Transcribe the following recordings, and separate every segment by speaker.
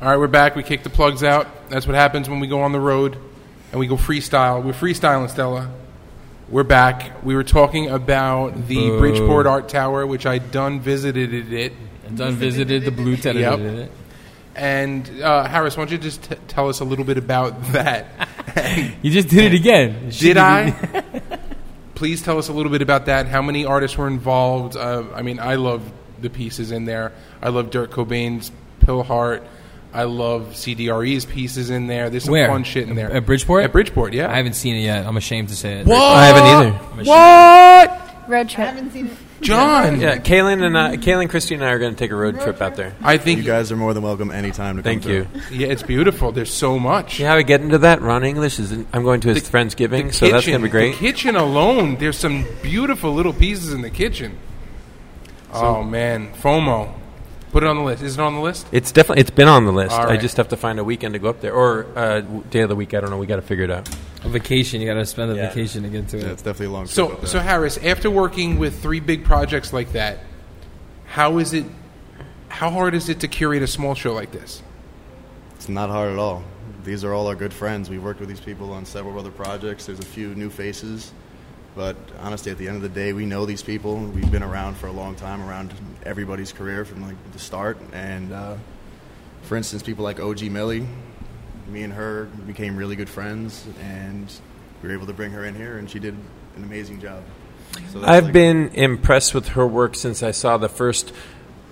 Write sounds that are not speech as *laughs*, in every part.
Speaker 1: All right, we're back. We kick the plugs out. That's what happens when we go on the road and we go freestyle. We're freestyling, Stella. We're back. We were talking about the
Speaker 2: Boo.
Speaker 1: Bridgeport Art Tower, which I done visited it.
Speaker 2: And done visited the blue tent.
Speaker 1: Yep. And uh, Harris, why don't you just t- tell us a little bit about that? *laughs*
Speaker 2: You just did it again.
Speaker 1: Did I? *laughs* Please tell us a little bit about that. How many artists were involved? Uh, I mean, I love the pieces in there. I love Dirk Cobain's Pill Heart. I love CDRE's pieces in there. There's some
Speaker 2: Where?
Speaker 1: fun shit in there.
Speaker 2: At Bridgeport?
Speaker 1: At Bridgeport, yeah.
Speaker 2: I haven't seen it yet. I'm ashamed to say it.
Speaker 1: What?
Speaker 3: I haven't either.
Speaker 2: I'm ashamed.
Speaker 1: What?
Speaker 4: Road trip.
Speaker 1: John.
Speaker 3: Yeah, Kaylin and uh, Kaylin, Christy, and I are going to take a road trip out there.
Speaker 1: I think
Speaker 5: You guys are more than welcome anytime to come.
Speaker 3: Thank
Speaker 5: come
Speaker 3: you.
Speaker 5: through.
Speaker 1: yeah, it's beautiful. There's so much.
Speaker 3: See how we get into that? Ron English is. In, I'm going to his
Speaker 1: The-
Speaker 3: friend's giving,
Speaker 1: The
Speaker 3: so that's going to be great.
Speaker 1: The kitchen alone, there's some beautiful little pieces in the kitchen. oh man, FOMO. Put it on the list. Is it on the list?
Speaker 3: It's definitely it's been on the list.
Speaker 1: All
Speaker 3: I
Speaker 1: right.
Speaker 3: just have to find a weekend to go up there or uh, day of the week. I don't know. We got to figure it out.
Speaker 2: A vacation. You got to spend a
Speaker 3: Yeah.
Speaker 2: vacation to get to
Speaker 5: Yeah,
Speaker 2: it.
Speaker 5: it's definitely a long trip.
Speaker 1: So,
Speaker 5: up
Speaker 1: so. Harris, after working with three big projects like that, how is it? How hard is it to curate a small show like this?
Speaker 5: It's not hard at all. These are all our good friends. We've worked with these people on several other projects. There's a few new faces, but honestly, at the end of the day, we know these people. We've been around for a long time, around everybody's career from like the start. And uh, for instance, people like OG Millie, me and her became really good friends, and we were able to bring her in here, and she did an amazing job. So
Speaker 3: I've
Speaker 5: like-
Speaker 3: been impressed with her work since I saw the first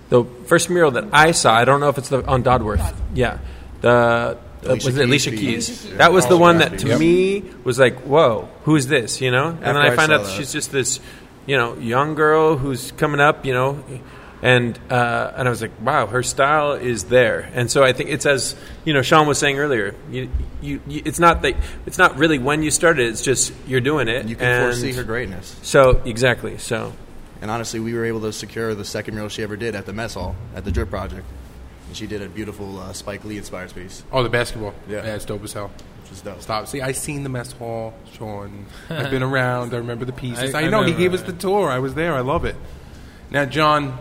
Speaker 3: the first mural that I saw. I don't know if it's the on Dodworth. Yeah, the uh, was it Alicia
Speaker 5: Keys
Speaker 3: Keys?
Speaker 5: piece.
Speaker 3: That was the one
Speaker 5: yeah.
Speaker 3: that to
Speaker 5: Yep.
Speaker 3: me was like, whoa, who's this? You know, and then
Speaker 5: After
Speaker 3: I
Speaker 5: I
Speaker 3: find out
Speaker 5: that.
Speaker 3: she's just this, you know, young girl who's coming up. You know. And uh, and I was like, wow, her style is there, and so I think it's as you know, Sean was saying earlier. You, you, you it's not that it's not really when you started; it's just you're doing it.
Speaker 5: You can
Speaker 3: and
Speaker 5: foresee her greatness.
Speaker 3: So exactly, so
Speaker 5: And honestly, we were able to secure the second mural she ever did at the mess hall at the Drip Project. And she did a beautiful uh, Spike Lee inspired piece,
Speaker 1: Oh, the basketball.
Speaker 5: Yeah.
Speaker 1: yeah, it's dope as hell.
Speaker 5: which is dope.
Speaker 1: Stop. See, I seen the mess hall, Sean. *laughs* I've been around. I remember the pieces. I,
Speaker 2: I- I
Speaker 1: know he
Speaker 2: remember
Speaker 1: gave us the tour. I was there. I love it. Now, John,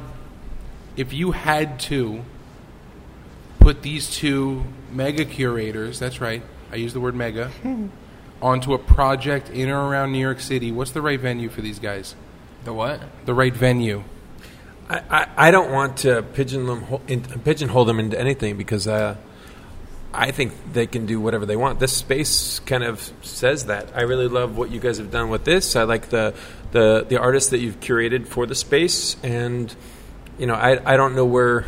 Speaker 1: if you had to put these two mega curators, that's right, I use the word mega, *laughs* onto a project in or around New York City, what's the right venue for these guys?
Speaker 2: The what?
Speaker 1: The right venue.
Speaker 3: I, I, I don't want to pigeonhole, in, pigeonhole them into anything because uh, I think they can do whatever they want. This space kind of says that. I really love what you guys have done with this. I like the the, the artists that you've curated for the space, and you know I, I don't know where.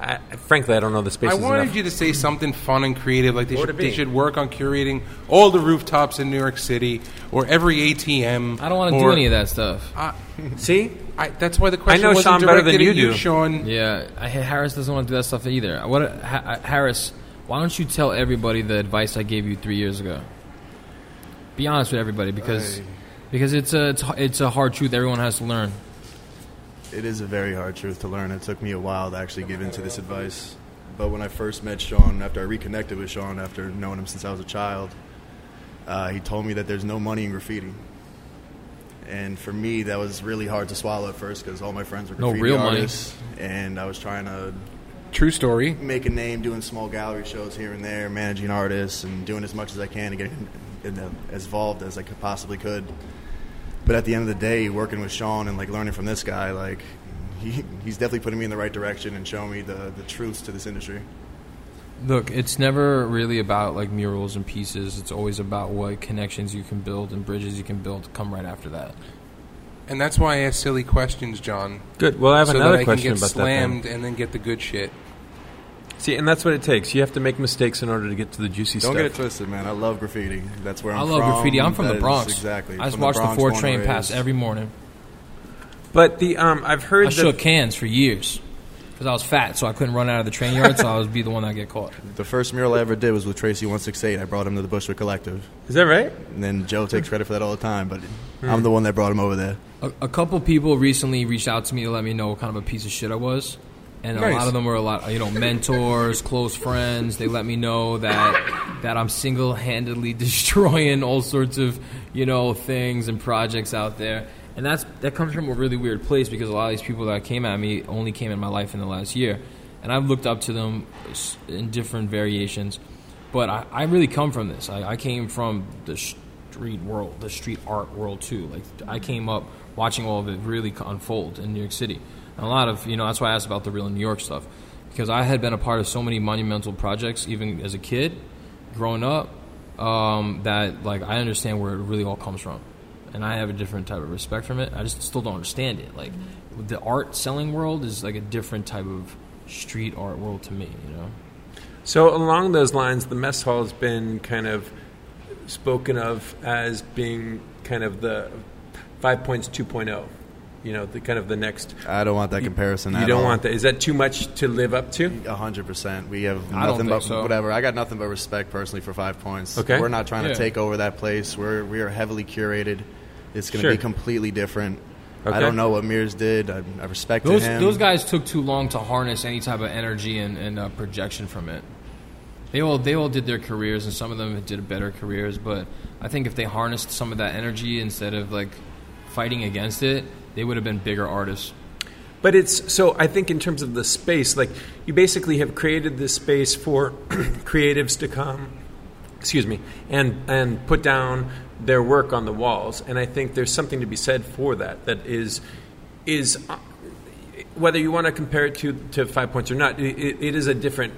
Speaker 3: I, frankly, I don't know the space.
Speaker 1: I wanted
Speaker 3: enough.
Speaker 1: you to say something fun and creative, like they should, they should work on curating all the rooftops in New York City or every ATM.
Speaker 2: I don't want to do any of that stuff.
Speaker 3: See,
Speaker 1: I, that's why the question I
Speaker 3: know
Speaker 1: wasn't
Speaker 3: Sean better than you
Speaker 1: at you,
Speaker 3: do.
Speaker 1: Sean.
Speaker 2: Yeah, I, Harris doesn't want to do that stuff either. What, ha, Harris? Why don't you tell everybody the advice I gave you three years ago? Be honest with everybody because
Speaker 5: Aye.
Speaker 2: because it's a it's, it's a hard truth everyone has to learn.
Speaker 5: It is a very hard truth to learn. It took me a while to actually give into this advice. But when I first met Sean, after I reconnected with Sean, after knowing him since I was a child, uh, he told me that there's no money in graffiti. And for me, that was really hard to swallow at first because all my friends were
Speaker 2: No
Speaker 5: graffiti
Speaker 2: real money.
Speaker 5: and I was trying to
Speaker 1: True story.
Speaker 5: make a name doing small gallery shows here and there, managing artists, and doing as much as I can to get as involved as I could possibly could. But at the end of the day, working with Sean and like learning from this guy, like he, he's definitely putting me in the right direction and showing me the the truths to this industry.
Speaker 2: Look, it's never really about like murals and pieces. It's always about what connections you can build and bridges you can build come right after that.
Speaker 1: And that's why I ask silly questions, John.
Speaker 3: good. Well, I have
Speaker 1: so
Speaker 3: another
Speaker 1: that I
Speaker 3: question
Speaker 1: can get
Speaker 3: about
Speaker 1: slammed
Speaker 3: that.
Speaker 1: and then get the good shit.
Speaker 3: Then. See, and that's what it takes. You have to make mistakes in order to get to the juicy stuff.
Speaker 5: Don't
Speaker 3: stuff.
Speaker 5: get it twisted, man. I love graffiti. That's where I'm from.
Speaker 2: I love
Speaker 5: from.
Speaker 2: graffiti. I'm from
Speaker 5: That
Speaker 2: the Bronx.
Speaker 5: exactly.
Speaker 2: I just
Speaker 5: From the
Speaker 2: watch the,
Speaker 5: Bronx,
Speaker 2: four train pass every morning.
Speaker 3: But the um, I've heard
Speaker 2: I shook hands for years because I was fat, so I couldn't run out of the train yard. so I would be the one that get caught. *laughs*
Speaker 5: The first mural I ever did was with Tracy One Six Eight. I brought him to the Bushwick Collective,
Speaker 3: is that right?
Speaker 5: and then Joe takes credit for that all the time. But
Speaker 2: Hmm.
Speaker 5: I'm the one that brought him over there.
Speaker 2: A, a couple people recently reached out to me to let me know what kind of a piece of shit I was. And a lot of them were a lot, you know, mentors, close friends. They let me know that that I'm single-handedly *laughs* destroying all sorts of, you know, things and projects out there. And that's that comes from a really weird place because a lot of these people that came at me only came in my life in the last year. and I've looked up to them in different variations. But I, I really come from this. I, I came from the street world, the street art world too. Like I came up watching all of it really unfold in New York City. And a lot of you know that's why I asked about the real New York stuff because I had been a part of so many monumental projects even as a kid, growing up, um, that like I understand where it really all comes from, and I have a different type of respect from it. I just still don't understand it. Like the art selling world is like a different type of street art world to me. You know.
Speaker 3: So along those lines, the mess hall has been kind of spoken of as being kind of the five points 2.0. You know, the kind of the next.
Speaker 5: I don't want that comparison.
Speaker 3: You
Speaker 5: at
Speaker 3: don't
Speaker 5: all.
Speaker 3: want that. Is that too much to live up to?
Speaker 5: A hundred percent. We have
Speaker 2: I don't
Speaker 5: nothing
Speaker 2: think
Speaker 5: but
Speaker 2: so.
Speaker 5: whatever. I got nothing but respect personally for Five Points.
Speaker 3: Okay.
Speaker 5: We're not trying
Speaker 2: Yeah.
Speaker 5: to take over that place. We're we are heavily curated. It's going to
Speaker 3: Sure.
Speaker 5: be completely different.
Speaker 3: Okay.
Speaker 5: I don't know what Meres did. I, I respected
Speaker 2: Those
Speaker 5: him.
Speaker 2: those guys took too long to harness any type of energy and, and uh, projection from it. They all they all did their careers, and some of them did better careers. But I think if they harnessed some of that energy instead of like fighting against it, they would have been bigger artists.
Speaker 3: But it's so I think in terms of the space, like you basically have created this space for *clears throat* creatives to come, excuse me, and and put down their work on the walls, and I think there's something to be said for that. That is is uh, whether you want to compare it to to Five Points or not, it, it, is a different.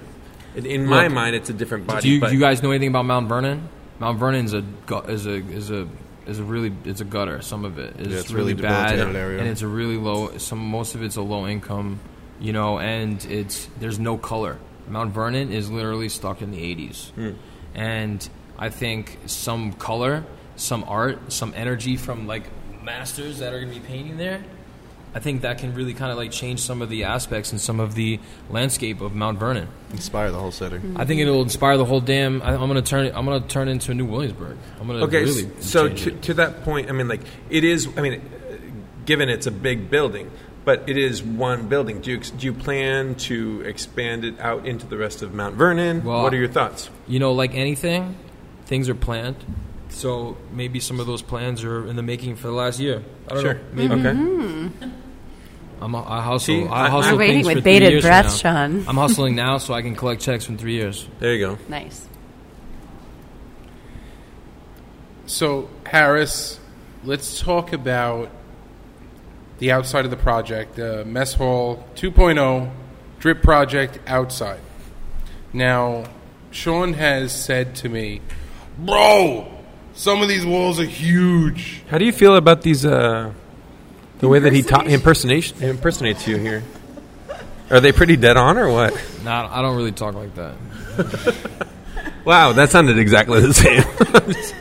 Speaker 3: In my
Speaker 2: Look,
Speaker 3: mind, it's a different body.
Speaker 2: Do you,
Speaker 3: but
Speaker 2: do you guys know anything about Mount Vernon? Mount Vernon's a is a is a is a really it's a gutter. Some of it is
Speaker 5: Yeah, it's
Speaker 2: really,
Speaker 5: really
Speaker 2: bad,
Speaker 5: area.
Speaker 2: and it's a really low. Some most of it's a low income, you know, and it's there's no color. Mount Vernon is literally stuck in the 80s,
Speaker 3: Hmm.
Speaker 2: and I think some color, some art, some energy from like masters that are going to be painting there. I think that can really kind of like change some of the aspects and some of the landscape of Mount Vernon.
Speaker 5: inspire the whole city.
Speaker 2: I think it'll inspire the whole damn. I, I'm gonna turn it. I'm gonna turn it into a new Williamsburg. I'm gonna
Speaker 3: Okay,
Speaker 2: really.
Speaker 3: so to, to that point, I mean, like it is. I mean, uh, given it's a big building, but it is one building. Do you do you plan to expand it out into the rest of Mount Vernon?
Speaker 2: Well,
Speaker 3: what are your thoughts?
Speaker 2: you know, like anything, things are planned. So maybe some of those plans are in the making for the last year. I don't
Speaker 3: Sure.
Speaker 2: know. Maybe
Speaker 3: Okay.
Speaker 2: I'm a, I hustle.
Speaker 3: See, I-
Speaker 2: I hustle
Speaker 3: I'm
Speaker 4: waiting
Speaker 2: things
Speaker 4: with
Speaker 2: for three
Speaker 4: bated
Speaker 2: years
Speaker 4: breath,
Speaker 2: now.
Speaker 4: Sean.
Speaker 2: I'm hustling now so I can collect checks from three years.
Speaker 3: There you go.
Speaker 4: Nice.
Speaker 1: So, Harris, let's talk about the outside of the project, uh, Mess Hall 2.0 drip project outside. Now, Sean has said to me, Bro, some of these walls are huge.
Speaker 3: How do you feel about these? Uh, the way that he ta- impersonation impersonates you here. Are they pretty dead on or what?
Speaker 2: Nah, I don't really talk like that. *laughs*
Speaker 3: Wow, that sounded exactly the same. *laughs*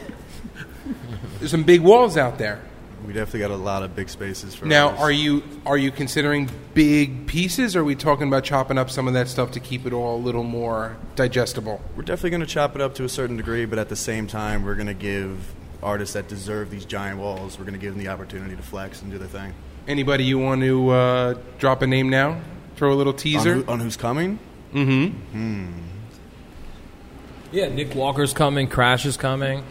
Speaker 1: There's some big walls out there.
Speaker 5: We definitely got a lot of big spaces for
Speaker 1: Now,
Speaker 5: artists.
Speaker 1: are you are you considering big pieces? Or are we talking about chopping up some of that stuff to keep it all a little more digestible?
Speaker 5: We're definitely going to chop it up to a certain degree, but at the same time, we're going to give artists that deserve these giant walls. We're going to give them the opportunity to flex and do their thing.
Speaker 1: Anybody you want to uh, drop a name now? Throw a little
Speaker 5: On,
Speaker 1: teaser.
Speaker 5: who, on who's coming? Mm hmm.
Speaker 2: Yeah, Nick Walker's coming. Crash is coming.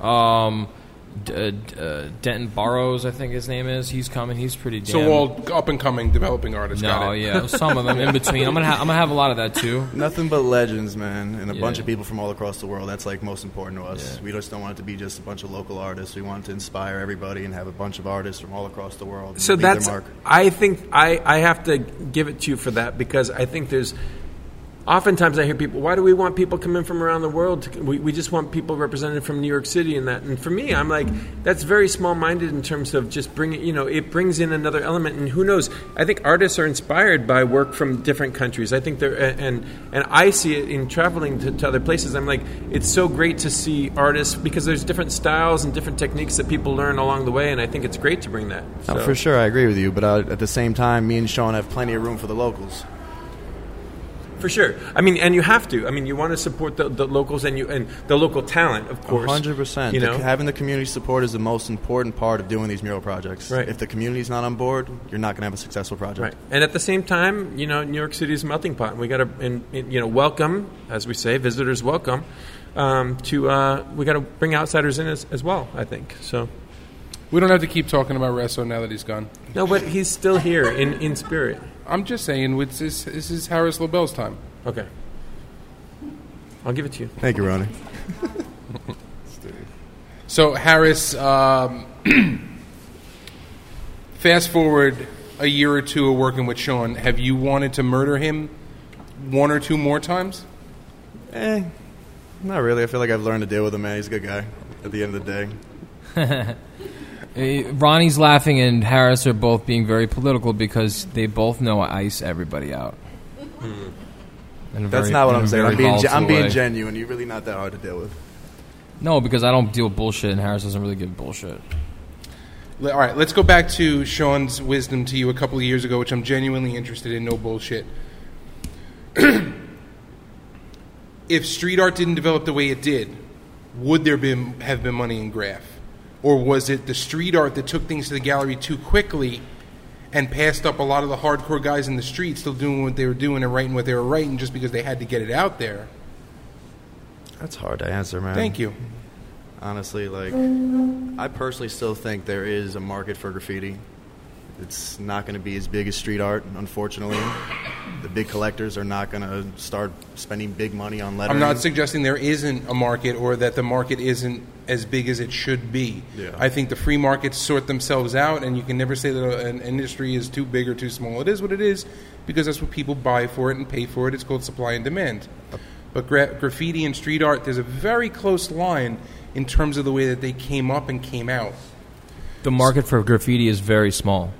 Speaker 2: Um, D- uh, uh, Denton Burrows, I think his name is. He's coming. He's pretty damn.
Speaker 1: So all up and coming developing artists.
Speaker 2: no,
Speaker 1: got it.
Speaker 2: yeah, some of them in between. I'm gonna ha- I'm gonna have a lot of that too. *laughs*
Speaker 5: Nothing but legends, man, and a bunch of people from all across the world. That's like most important to us. We just don't want it to be just a bunch of local artists. We want to inspire everybody and have a bunch of artists from all across the world.
Speaker 3: So
Speaker 5: leave their
Speaker 3: that's.
Speaker 5: mark.
Speaker 3: I think I, I have to give it to you for that because I think there's. Oftentimes I hear people, why do we want people coming from around the world? To, we, we just want people represented from New York City and that. And for me, I'm like, that's very small minded in terms of just bringing, you know, it brings in another element. And who knows? I think artists are inspired by work from different countries. I think they're, and, and I see it in traveling to, to other places. I'm like, it's so great to see artists because there's different styles and different techniques that people learn along the way. And I think it's great to bring that.
Speaker 5: Oh, for sure, I agree with you. But uh, at the same time, me and Sean have plenty of room for the locals.
Speaker 3: For sure. I mean, and you have to. I mean, you want to support the, the locals and you and the local talent, of course.
Speaker 5: Hundred percent.
Speaker 3: You know,
Speaker 5: having the community support is the most important part of doing these mural projects.
Speaker 3: Right.
Speaker 5: If the community's not on board, you're not going to have a successful project.
Speaker 3: right. And at the same time, you know, New York City is a melting pot, and we got to, and, and, you know, welcome, as we say, visitors welcome. Um, to uh, we got to bring outsiders in as, as well. I think so.
Speaker 1: We don't have to keep talking about Resso now that he's gone.
Speaker 3: No, but he's still here in in spirit.
Speaker 1: I'm just saying, it's, this, this is Harris LaBelle's time.
Speaker 3: Okay. I'll give it to you.
Speaker 5: Thank you, Ronnie. *laughs*
Speaker 1: So Harris, um, *clears throat* fast forward a year or two of working with Sean. Have you wanted to murder him one or two more times?
Speaker 5: Eh, not really. I feel like I've learned to deal with him, man. He's a good guy at the end of the day. *laughs*
Speaker 2: Uh, Ronnie's laughing and Harris are both being very political because they both know I ice everybody out. In a
Speaker 5: That's
Speaker 2: very-
Speaker 5: not what I'm saying. I'm being, ge- I'm being
Speaker 2: way.
Speaker 5: genuine. You're really not that hard to deal with.
Speaker 2: No, because I don't deal with bullshit, and Harris doesn't really give bullshit.
Speaker 1: Le- All right, let's go back to Sean's wisdom to you a couple of years ago, which I'm genuinely interested in. No bullshit. *clears throat* if street art didn't develop the way it did, would there been have been money in graph, or was it the street art that took things to the gallery too quickly and passed up a lot of the hardcore guys in the street still doing what they were doing and writing what they were writing just because they had to get it out there?
Speaker 5: That's hard to answer, man.
Speaker 1: Thank you.
Speaker 5: Honestly, like, I personally still think there is a market for graffiti. It's not going to be as big as street art, unfortunately. The big collectors are not going to start spending big money on lettering.
Speaker 1: I'm not suggesting there isn't a market or that the market isn't as big as it should be.
Speaker 5: Yeah.
Speaker 1: I think the free markets sort themselves out, and you can never say that an industry is too big or too small. It is what it is because that's what people buy for it and pay for it. It's called supply and demand. But gra- graffiti and street art, there's a very close line in terms of the way that they came up and came out.
Speaker 2: The market for graffiti is very small.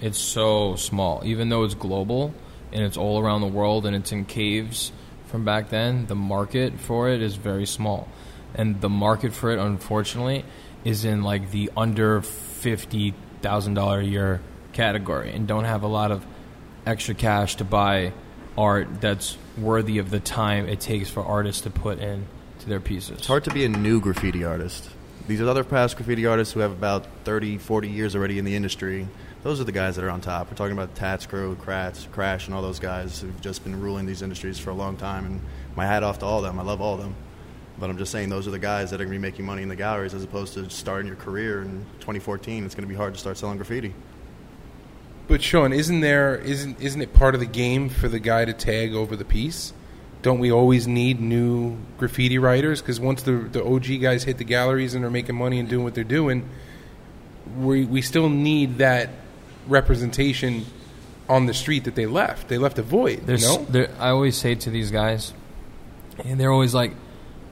Speaker 2: It's so small. Even though it's global and it's all around the world and it's in caves from back then, the market for it is very small. And the market for it, unfortunately, is in like the under $50,000 a year category and don't have a lot of extra cash to buy art that's worthy of the time it takes for artists to put in to their pieces.
Speaker 5: It's hard to be a new graffiti artist. These are other past graffiti artists who have about 30, 40 years already in the industry. Those are the guys that are on top. We're talking about Tats, Crow, Kratz, Crash, and all those guys who've just been ruling these industries for a long time. And my hat off to all of them. I love all of them. But I'm just saying those are the guys that are going to be making money in the galleries as opposed to starting your career in 2014. It's going to be hard to start selling graffiti.
Speaker 1: But Sean, isn't there isn't isn't it part of the game for the guy to tag over the piece? Don't we always need new graffiti writers? Because once the the OG guys hit the galleries and are making money and doing what they're doing, we we still need that representation on the street that they left. They left a void.
Speaker 2: There's,
Speaker 1: you know?
Speaker 2: there, I always say to these guys, and they're always like,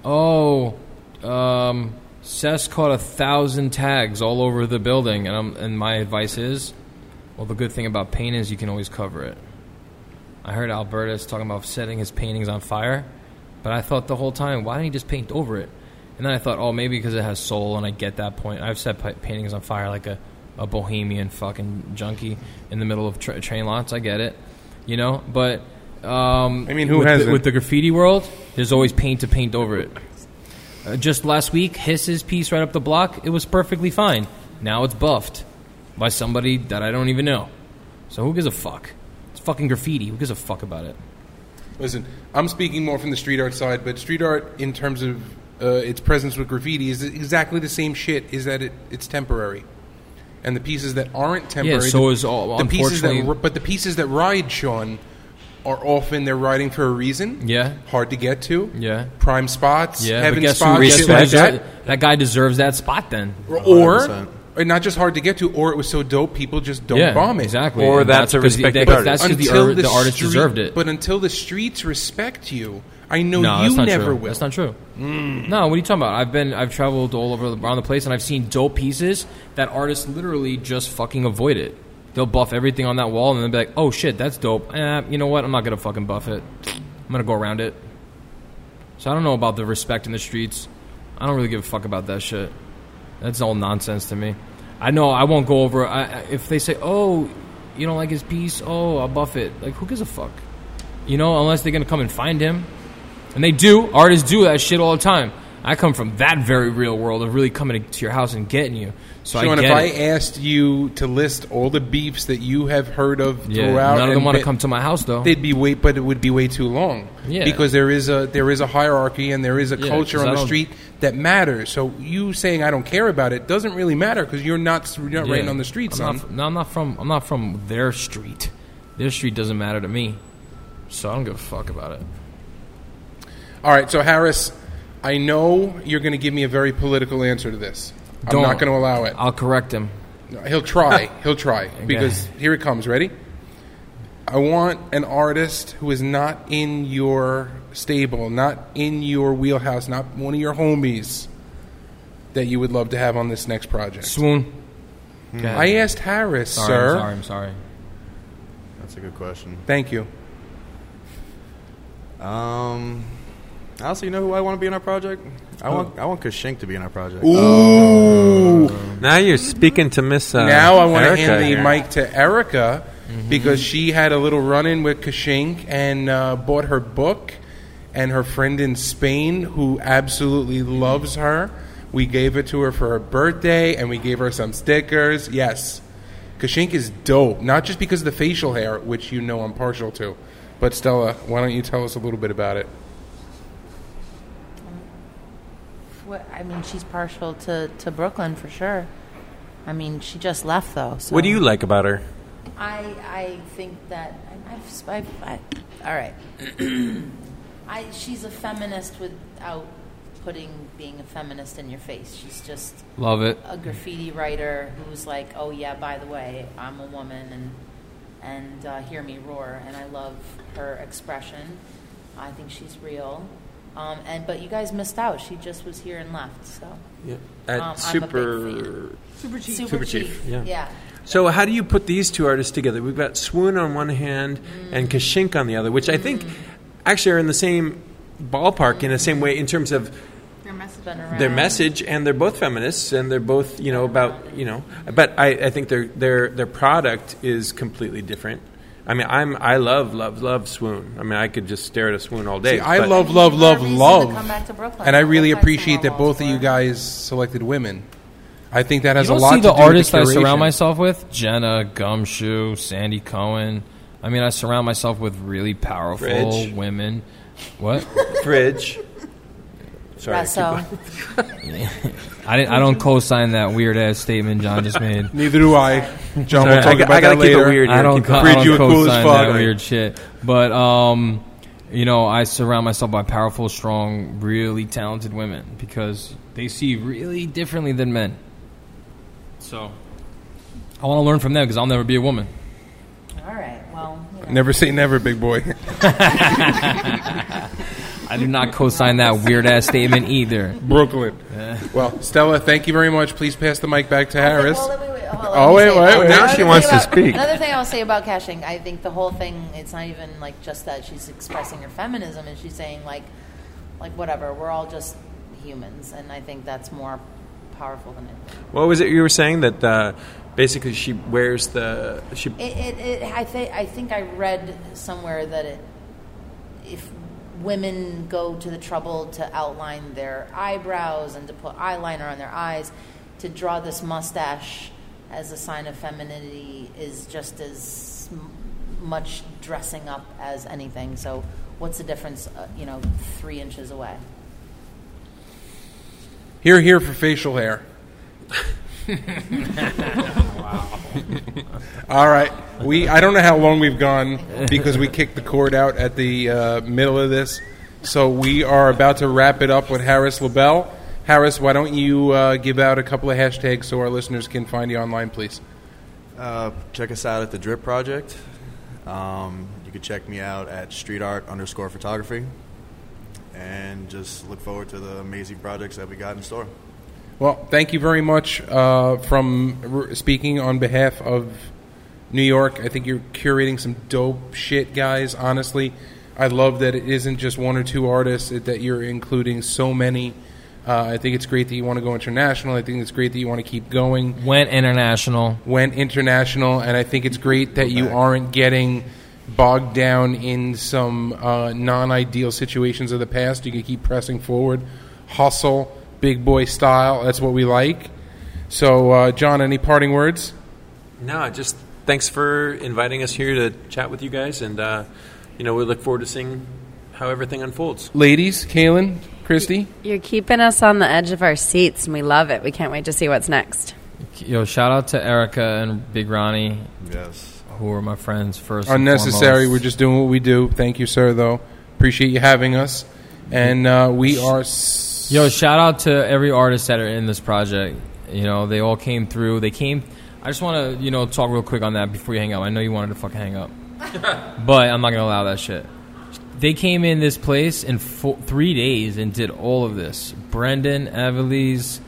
Speaker 2: "Oh, um, Sess caught a thousand tags all over the building," and I'm, and my advice is, well, the good thing about paint is you can always cover it. I heard Albertus talking about setting his paintings on fire, but I thought the whole time, why didn't he just paint over it? And then I thought, oh, maybe because it has soul, and I get that point. I've set paintings on fire like a, a bohemian fucking junkie in the middle of tra- train lots. I get it, you know. But um,
Speaker 1: I mean, who
Speaker 2: with
Speaker 1: hasn't?
Speaker 2: The, with the graffiti world, there's always paint to paint over it. Uh, just last week, Hiss's piece right up the block, it was perfectly fine. Now it's buffed by somebody that I don't even know. So who gives a fuck? It's fucking graffiti. Who gives a fuck about it?
Speaker 1: Listen, I'm speaking more from the street art side, but street art, in terms of uh, its presence with graffiti, is exactly the same shit. Is that it, it's temporary, and the pieces that aren't temporary,
Speaker 2: Yeah, so
Speaker 1: the,
Speaker 2: is all-
Speaker 1: the pieces that,
Speaker 2: unfortunately-
Speaker 1: but the pieces that ride, Sean, are often they're riding for a reason.
Speaker 2: Yeah.
Speaker 1: hard to get to.
Speaker 2: Yeah.
Speaker 1: prime spots.
Speaker 2: Yeah,
Speaker 1: heaven
Speaker 2: but guess
Speaker 1: spots.
Speaker 2: who, guess
Speaker 1: shit like that.
Speaker 2: that guy deserves that spot then.
Speaker 1: Or,
Speaker 5: 100%.
Speaker 1: Or not just hard to get to, or it was so dope people just don't
Speaker 2: yeah,
Speaker 1: bomb it.
Speaker 2: exactly.
Speaker 3: Or
Speaker 2: And
Speaker 3: that's a
Speaker 2: 'cause the-
Speaker 3: respected
Speaker 2: they-
Speaker 3: artist.
Speaker 2: That's because the,
Speaker 1: Until
Speaker 2: ur- the artist
Speaker 1: street-
Speaker 2: deserved it.
Speaker 1: But until the streets respect you, I know
Speaker 2: no,
Speaker 1: you never
Speaker 2: true.
Speaker 1: will.
Speaker 2: That's not true. No, what are you talking about? I've been, I've traveled all over the, around the place, and I've seen dope pieces that artists literally just fucking avoid it. They'll buff everything on that wall, and they'll be like, "Oh shit, that's dope." Eh, you know what? I'm not gonna fucking buff it. I'm gonna go around it. So I don't know about the respect in the streets. I don't really give a fuck about that shit. That's all nonsense to me. I know I won't go over. I, if they say, "Oh, you don't like his piece," oh, I'll buff it. Like, who gives a fuck? You know, unless they're gonna come and find him. And they do. Artists do that shit all the time. I come from that very real world of really coming to your house and getting you. So
Speaker 1: Sean,
Speaker 2: I
Speaker 1: if
Speaker 2: get
Speaker 1: I
Speaker 2: it.
Speaker 1: asked you to list all the beefs that you have heard of
Speaker 2: yeah,
Speaker 1: throughout,
Speaker 2: none of them want to come to my house though.
Speaker 1: They'd be way, but it would be way too long.
Speaker 2: Yeah.
Speaker 1: because there is a there is a hierarchy and there is a
Speaker 2: Yeah,
Speaker 1: culture on
Speaker 2: I
Speaker 1: the street that matters. So you saying I don't care about it doesn't really matter because you're not you're not
Speaker 2: Yeah.
Speaker 1: writing on the street,
Speaker 2: I'm
Speaker 1: son.
Speaker 2: not, no, I'm not from. I'm not from their street. Their street doesn't matter to me, so I don't give a fuck about it.
Speaker 1: All right, so Harris, I know you're going to give me a very political answer to this. I'm
Speaker 2: Don't.
Speaker 1: going to allow it.
Speaker 2: I'll correct him.
Speaker 1: He'll try. *laughs* He'll try because here it comes. Ready? I want an artist who is not in your stable, not in your wheelhouse, not one of your homies that you would love to have on this next project.
Speaker 2: Swoon. Go ahead.
Speaker 1: I asked Harris,
Speaker 2: sorry,
Speaker 1: sir.
Speaker 2: I'm sorry. I'm sorry.
Speaker 5: That's a good question.
Speaker 1: Thank you.
Speaker 5: Um, honestly, you know who I want to be in our project? I want I want Kashink to be in our project.
Speaker 1: Ooh.
Speaker 3: Now you're speaking to Miss. Uh,
Speaker 1: now I want to
Speaker 3: Erica
Speaker 1: hand the
Speaker 3: here.
Speaker 1: mic to Erica because she had a little run in with Kashink and uh, bought her book. And her friend in Spain, who absolutely loves her, we gave it to her for her birthday, and we gave her some stickers. Yes, Kashink is dope. Not just because of the facial hair, which you know I'm partial to, but Stella, why don't you tell us a little bit about it?
Speaker 4: What, I mean, she's partial to, to Brooklyn for sure. I mean, she just left though. So.
Speaker 3: What do you like about her?
Speaker 4: I I think that I've, I've, I, all right. *clears throat* I she's a feminist without putting being a feminist in your face. She's just
Speaker 2: Love it.
Speaker 4: a graffiti writer who's like, oh yeah, by the way, I'm a woman and and uh, hear me roar. And I love her expression. I think she's real. Um, and but you guys missed out. She just was here and left. So
Speaker 3: Yeah. At
Speaker 4: Um, I'm a big
Speaker 3: Super.
Speaker 4: super chief.
Speaker 3: Super Chief, yeah.
Speaker 4: yeah.
Speaker 3: So how do you put these two artists together? We've got Swoon on one hand and Kashink on the other, which I think actually are in the same ballpark in the same way in terms of
Speaker 4: Been around.
Speaker 3: their message, and they're both feminists, and they're both you know about you know. But I, I think their their their product is completely different. I mean, I'm I love love love Swoon. I mean, I could just stare at a Swoon all day.
Speaker 1: See, I
Speaker 3: but-
Speaker 1: love, love, love,
Speaker 4: reason to
Speaker 1: love.
Speaker 4: come back to Brooklyn.
Speaker 1: And I really
Speaker 4: Go
Speaker 1: appreciate that
Speaker 4: locals
Speaker 1: both of you
Speaker 4: for.
Speaker 1: guys selected women. I think that has
Speaker 2: you
Speaker 1: a
Speaker 2: don't
Speaker 1: lot
Speaker 2: see
Speaker 1: to
Speaker 2: the
Speaker 1: do with
Speaker 2: artists
Speaker 1: the
Speaker 2: I surround
Speaker 1: curation.
Speaker 2: myself with: Jenna, Gumshoe, Sandy Cohen. I mean, I surround myself with really powerful
Speaker 3: Fridge.
Speaker 2: women. What? *laughs*
Speaker 3: fridge. Sorry, keep
Speaker 4: Resso. *laughs*
Speaker 2: I didn't. I don't co-sign that weird ass statement John just made. *laughs*
Speaker 1: Neither do I. John,
Speaker 3: Sorry,
Speaker 1: we'll
Speaker 3: I
Speaker 1: talk
Speaker 3: got-
Speaker 1: about
Speaker 3: I gotta
Speaker 1: that
Speaker 3: keep it
Speaker 1: later.
Speaker 3: weird.
Speaker 2: I don't.
Speaker 3: Keep
Speaker 2: Co- I
Speaker 1: Fridge,
Speaker 2: don't
Speaker 1: you a cool as
Speaker 2: co-sign
Speaker 1: fuck.
Speaker 2: that weird shit. But um, you know, I surround myself by powerful, strong, really talented women because they see really differently than men. So I want to learn from them because I'll never be a woman.
Speaker 4: All right. Well, you know.
Speaker 1: Never say never, big boy. *laughs*
Speaker 2: I do not co-sign that weird ass statement either.
Speaker 1: Brooklyn. *laughs* Well, Stella, thank you very much. Please pass the mic back to Harris.
Speaker 4: Well, wait, wait, wait, hold on,
Speaker 1: Oh,
Speaker 4: let
Speaker 1: wait,
Speaker 4: say-
Speaker 1: wait, wait.
Speaker 3: Now she
Speaker 4: thing
Speaker 3: wants to
Speaker 4: about-
Speaker 3: speak.
Speaker 4: Another thing I'll say about Kashink, I think the whole thing, it's not even like just that she's expressing her feminism, and she's saying like, like whatever, we're all just humans, and I think that's more powerful than anything.
Speaker 3: What was it you were saying that uh, basically she wears the she
Speaker 4: It, it, it I think I think I read somewhere that it, if women go to the trouble to outline their eyebrows and to put eyeliner on their eyes, to draw this mustache as a sign of femininity is just as much dressing up as anything. So, what's the difference? Uh, you know, three inches away.
Speaker 1: Here, here for facial hair. *laughs* All right. We I don't know how long we've gone because we kicked the cord out at the uh, middle of this. So we are about to wrap it up with Harris LaBelle. Harris, why don't you uh, give out a couple of hashtags so our listeners can find you online, please?
Speaker 5: Uh, check us out at the Drip Project. Um, you can check me out at street art underscore photography. And just look forward to the amazing projects that we got in store.
Speaker 1: Well, thank you very much uh, from r- speaking on behalf of New York. I think you're curating some dope shit, guys. Honestly, I love that it isn't just one or two artists; it- that you're including so many. Uh, I think it's great that you want to go international. I think it's great that you want to keep going.
Speaker 2: Went international.
Speaker 1: Went international, and I think it's great that you aren't getting bogged down in some uh, non-ideal situations of the past. You can keep pressing forward, hustle, big boy style. That's what we like. So, uh, John, any parting words?
Speaker 3: No, just thanks for inviting us here to chat with you guys, and uh, you know we look forward to seeing how everything unfolds.
Speaker 1: Ladies, Kaylin, Christy,
Speaker 6: You're keeping us on the edge of our seats, and we love it. We can't wait to see what's next.
Speaker 2: Yo, shout out to Erica and Big Ronnie.
Speaker 5: Yes.
Speaker 2: who are my friends first.
Speaker 1: Unnecessary.
Speaker 2: foremost.
Speaker 1: We're just doing what we do. Thank you, sir. Though appreciate you having us, and uh, we are. S-
Speaker 2: Yo, shout out to every artist that are in this project. You know, they all came through. They came. I just want to, you know, talk real quick on that before you hang up. I know you wanted to fucking hang up, *laughs* but I'm not gonna allow that shit. They came in this place in fo- three days and did all of this. Brendan, Evelise,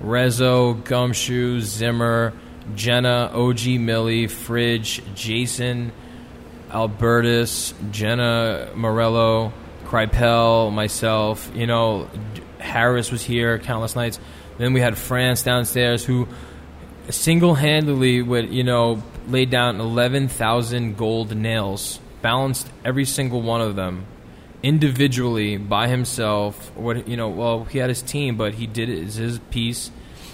Speaker 2: Rezo, Gumshoe, Zimmer, Jenna, OG Millie, Fridge, Jason, Albertus, Jenna Morello, Krypel, myself. You know, Harris was here countless nights. Then we had France downstairs who single-handedly would you know laid down 11,000 gold nails, balanced every single one of them individually by himself. What you know, well, he had his team, but he did his, his piece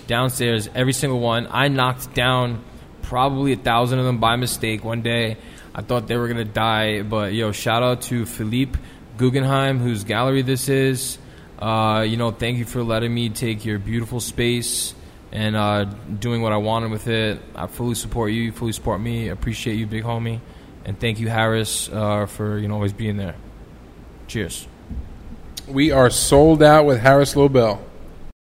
Speaker 2: downstairs. Every single one, I knocked down probably a thousand of them by mistake one day. I thought they were gonna die, but yo, shout out to Philippe Guggenheim, whose gallery this is. Uh, you know, thank you for letting me take your beautiful space and uh, doing what I wanted with it. I fully support you. You fully support me. Appreciate you, big homie, and thank you, Harris, uh, for you know always being there. Cheers.
Speaker 1: we are sold out with Harris Lobel.